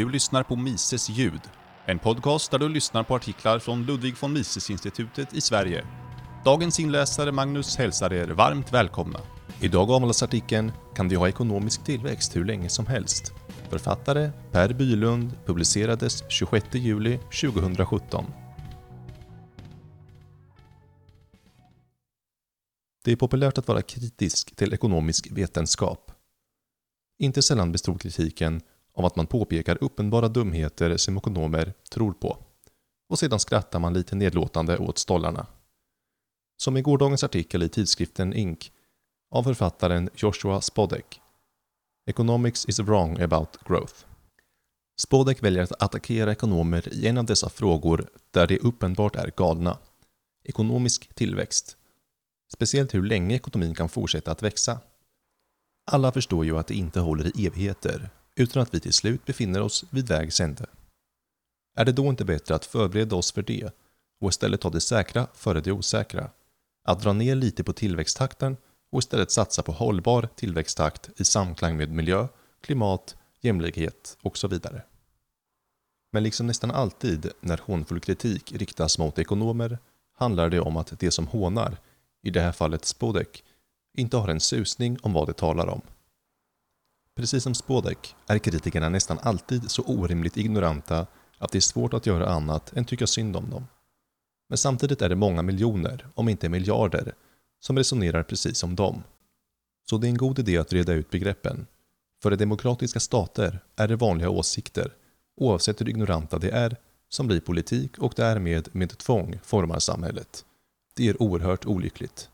Du lyssnar på Mises ljud, en podcast där du lyssnar på artiklar från Ludwig von Mises-institutet i Sverige. Dagens inläsare Magnus hälsar er varmt välkomna. Idag avhandlas artikeln “Kan vi ha ekonomisk tillväxt hur länge som helst?” Författare Per Bylund publicerades 26 juli 2017. Det är populärt att vara kritisk till ekonomisk vetenskap. Inte sällan bestod kritiken av att man påpekar uppenbara dumheter som ekonomer tror på. Och sedan skrattar man lite nedlåtande åt stollarna. Som i gårdagens artikel i tidskriften Inc. av författaren Joshua Spodek. Economics is wrong about growth. Spodek väljer att attackera ekonomer i en av dessa frågor där de uppenbart är galna. Ekonomisk tillväxt. Speciellt hur länge ekonomin kan fortsätta att växa. Alla förstår ju att det inte håller i evigheter, utan att vi till slut befinner oss vid vägs ände. Är det då inte bättre att förbereda oss för det och istället ta det säkra före det osäkra? Att dra ner lite på tillväxttakten och istället satsa på hållbar tillväxttakt i samklang med miljö, klimat, jämlikhet och så vidare. Men liksom nästan alltid när hånfull kritik riktas mot ekonomer handlar det om att det som hånar, i det här fallet Spodek, inte har en susning om vad de talar om. Precis som Spodek är kritikerna nästan alltid så orimligt ignoranta att det är svårt att göra annat än tycka synd om dem. Men samtidigt är det många miljoner, om inte miljarder, som resonerar precis som dem. Så det är en god idé att reda ut begreppen. För i demokratiska stater är det vanliga åsikter, oavsett hur ignoranta de är, som blir politik och därmed med tvång formar samhället. Det är oerhört olyckligt.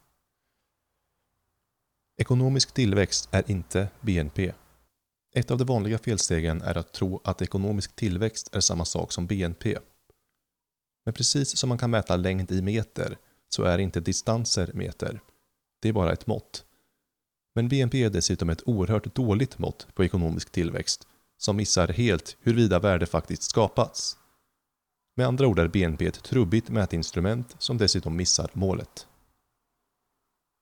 Ekonomisk tillväxt är inte BNP. Ett av de vanliga felstegen är att tro att ekonomisk tillväxt är samma sak som BNP. Men precis som man kan mäta längd i meter så är inte distanser meter. Det är bara ett mått. Men BNP är dessutom ett oerhört dåligt mått på ekonomisk tillväxt som missar helt huruvida värde faktiskt skapats. Med andra ord är BNP ett trubbigt mätinstrument som dessutom missar målet.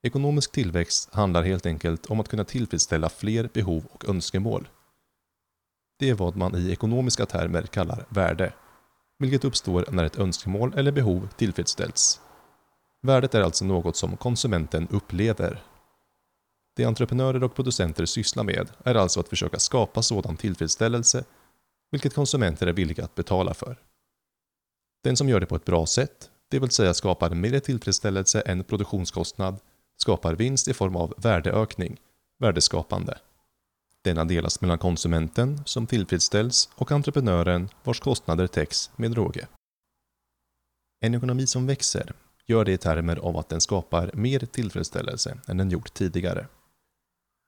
Ekonomisk tillväxt handlar helt enkelt om att kunna tillfredsställa fler behov och önskemål. Det är vad man i ekonomiska termer kallar värde, vilket uppstår när ett önskemål eller behov tillfredsställs. Värdet är alltså något som konsumenten upplever. Det entreprenörer och producenter sysslar med är alltså att försöka skapa sådan tillfredsställelse, vilket konsumenter är villiga att betala för. Den som gör det på ett bra sätt, det vill säga skapar mer tillfredsställelse än produktionskostnad, skapar vinst i form av värdeökning, värdeskapande. Denna delas mellan konsumenten, som tillfredsställs, och entreprenören, vars kostnader täcks med råge. En ekonomi som växer gör det i termer av att den skapar mer tillfredsställelse än den gjort tidigare.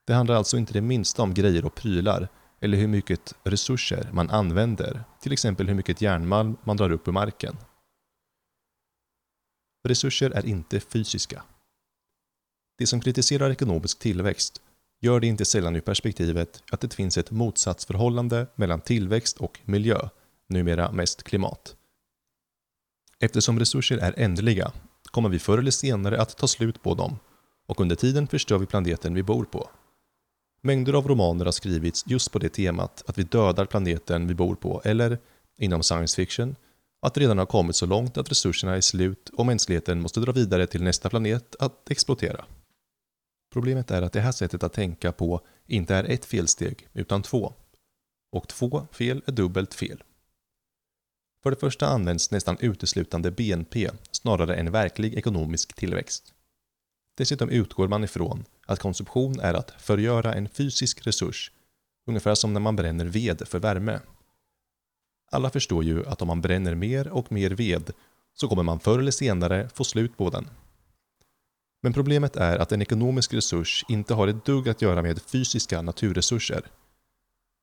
Det handlar alltså inte det minsta om grejer och prylar eller hur mycket resurser man använder, till exempel hur mycket järnmalm man drar upp ur marken. Resurser är inte fysiska. De som kritiserar ekonomisk tillväxt gör det inte sällan ur perspektivet att det finns ett motsatsförhållande mellan tillväxt och miljö, numera mest klimat. Eftersom resurser är ändliga kommer vi förr eller senare att ta slut på dem och under tiden förstör vi planeten vi bor på. Mängder av romaner har skrivits just på det temat att vi dödar planeten vi bor på eller, inom science fiction, att det redan har kommit så långt att resurserna är slut och mänskligheten måste dra vidare till nästa planet att exploatera. Problemet är att det här sättet att tänka på inte är ett felsteg, utan två. Och två fel är dubbelt fel. För det första används nästan uteslutande BNP snarare än verklig ekonomisk tillväxt. Dessutom utgår man ifrån att konsumtion är att förgöra en fysisk resurs, ungefär som när man bränner ved för värme. Alla förstår ju att om man bränner mer och mer ved så kommer man förr eller senare få slut på den. Men problemet är att en ekonomisk resurs inte har ett dugg att göra med fysiska naturresurser.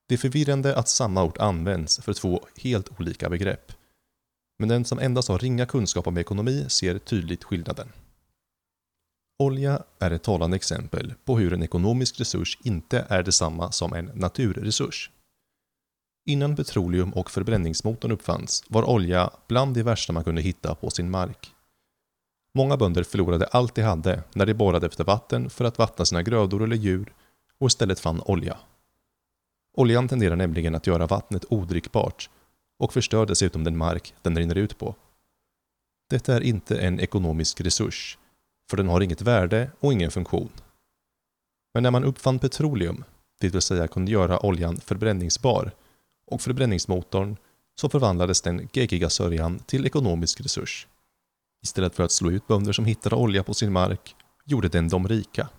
Det är förvirrande att samma ord används för två helt olika begrepp. Men den som endast har ringa kunskap om ekonomi ser tydligt skillnaden. Olja är ett talande exempel på hur en ekonomisk resurs inte är detsamma som en naturresurs. Innan petroleum och förbränningsmotorn uppfanns var olja bland det värsta man kunde hitta på sin mark. Många bönder förlorade allt de hade när de borrade efter vatten för att vattna sina grödor eller djur och istället fann olja. Oljan tenderar nämligen att göra vattnet odrickbart och förstör dessutom den mark den rinner ut på. Detta är inte en ekonomisk resurs, för den har inget värde och ingen funktion. Men när man uppfann petroleum, det vill säga kunde göra oljan förbränningsbar, och förbränningsmotorn, så förvandlades den geggiga sörjan till ekonomisk resurs. Istället för att slå ut bönder som hittade olja på sin mark, gjorde den dem rika.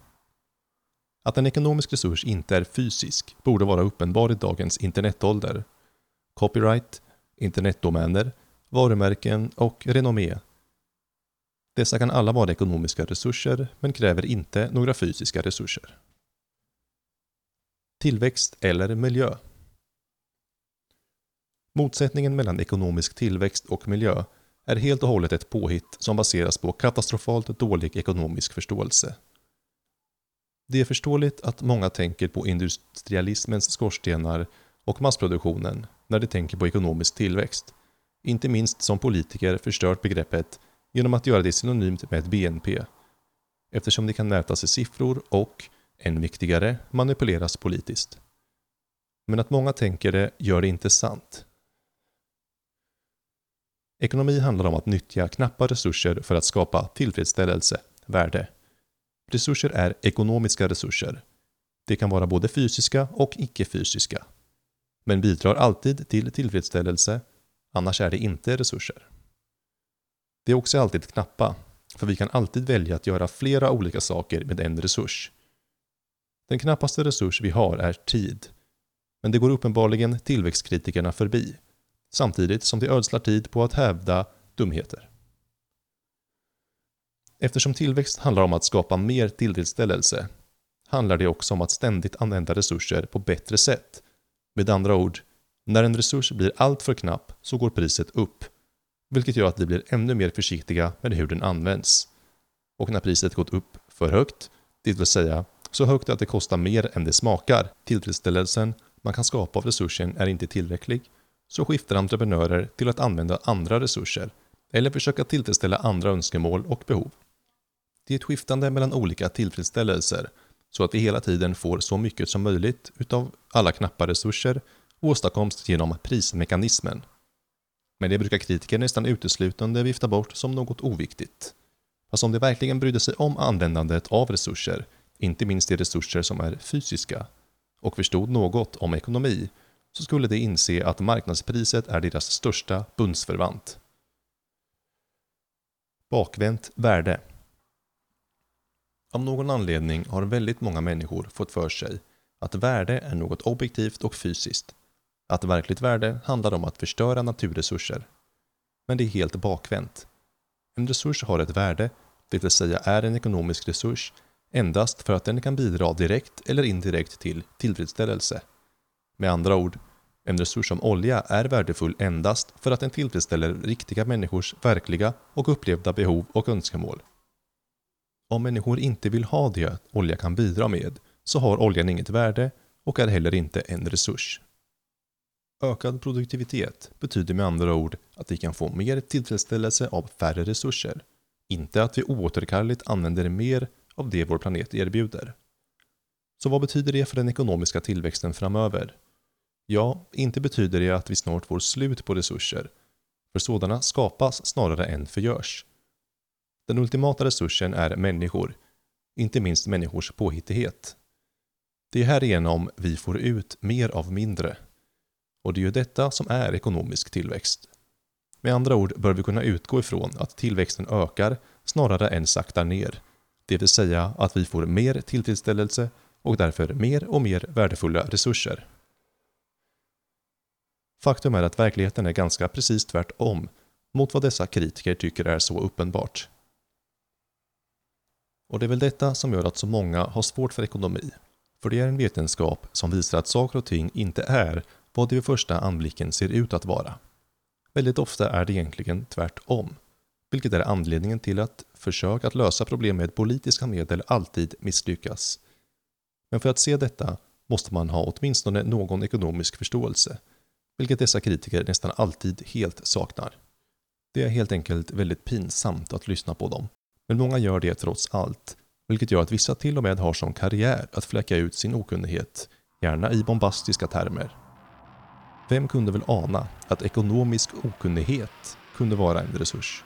Att en ekonomisk resurs inte är fysisk borde vara uppenbar i dagens internetålder. Copyright, internetdomäner, varumärken och renommé. Dessa kan alla vara ekonomiska resurser men kräver inte några fysiska resurser. Tillväxt eller miljö Motsättningen mellan ekonomisk tillväxt och miljö är helt och hållet ett påhitt som baseras på katastrofalt dålig ekonomisk förståelse. Det är förståeligt att många tänker på industrialismens skorstenar och massproduktionen när de tänker på ekonomisk tillväxt. Inte minst som politiker förstört begreppet genom att göra det synonymt med BNP. Eftersom det kan mätas i siffror och, än viktigare, manipuleras politiskt. Men att många tänker det gör det inte sant. Ekonomi handlar om att nyttja knappa resurser för att skapa tillfredsställelse, värde. Resurser är ekonomiska resurser. Det kan vara både fysiska och icke-fysiska. Men bidrar alltid till tillfredsställelse, annars är det inte resurser. Det är också alltid knappa, för vi kan alltid välja att göra flera olika saker med en resurs. Den knappaste resurs vi har är tid. Men det går uppenbarligen tillväxtkritikerna förbi samtidigt som de ödslar tid på att hävda dumheter. Eftersom tillväxt handlar om att skapa mer tillfredsställelse handlar det också om att ständigt använda resurser på bättre sätt. Med andra ord, när en resurs blir alltför knapp så går priset upp, vilket gör att vi blir ännu mer försiktiga med hur den används. Och när priset gått upp för högt, det vill säga så högt att det kostar mer än det smakar, tillfredsställelsen man kan skapa av resursen är inte tillräcklig, så skiftar entreprenörer till att använda andra resurser eller försöka tillfredsställa andra önskemål och behov. Det är ett skiftande mellan olika tillfredsställelser så att vi hela tiden får så mycket som möjligt utav alla knappa resurser åstadkoms genom prismekanismen. Men det brukar kritiker nästan uteslutande vifta bort som något oviktigt. Fast om de verkligen brydde sig om användandet av resurser, inte minst de resurser som är fysiska, och förstod något om ekonomi så skulle de inse att marknadspriset är deras största bundsförvant. Bakvänt värde Av någon anledning har väldigt många människor fått för sig att värde är något objektivt och fysiskt. Att verkligt värde handlar om att förstöra naturresurser. Men det är helt bakvänt. En resurs har ett värde, det vill säga är en ekonomisk resurs, endast för att den kan bidra direkt eller indirekt till tillfredsställelse. Med andra ord, en resurs som olja är värdefull endast för att den tillfredsställer riktiga människors verkliga och upplevda behov och önskemål. Om människor inte vill ha det olja kan bidra med så har oljan inget värde och är heller inte en resurs. Ökad produktivitet betyder med andra ord att vi kan få mer tillfredsställelse av färre resurser, inte att vi oåterkalleligt använder mer av det vår planet erbjuder. Så vad betyder det för den ekonomiska tillväxten framöver? Ja, inte betyder det att vi snart får slut på resurser, för sådana skapas snarare än förgörs. Den ultimata resursen är människor, inte minst människors påhittighet. Det är härigenom vi får ut mer av mindre. Och det är ju detta som är ekonomisk tillväxt. Med andra ord bör vi kunna utgå ifrån att tillväxten ökar snarare än saktar ner. Det vill säga att vi får mer tillfredsställelse och därför mer och mer värdefulla resurser. Faktum är att verkligheten är ganska precis tvärtom mot vad dessa kritiker tycker är så uppenbart. Och det är väl detta som gör att så många har svårt för ekonomi. För det är en vetenskap som visar att saker och ting inte är vad det vid första anblicken ser ut att vara. Väldigt ofta är det egentligen tvärtom, vilket är anledningen till att försök att lösa problem med politiska medel alltid misslyckas. Men för att se detta måste man ha åtminstone någon ekonomisk förståelse vilket dessa kritiker nästan alltid helt saknar. Det är helt enkelt väldigt pinsamt att lyssna på dem, men många gör det trots allt, vilket gör att vissa till och med har som karriär att fläcka ut sin okunnighet gärna i bombastiska termer. Vem kunde väl ana att ekonomisk okunnighet kunde vara en resurs?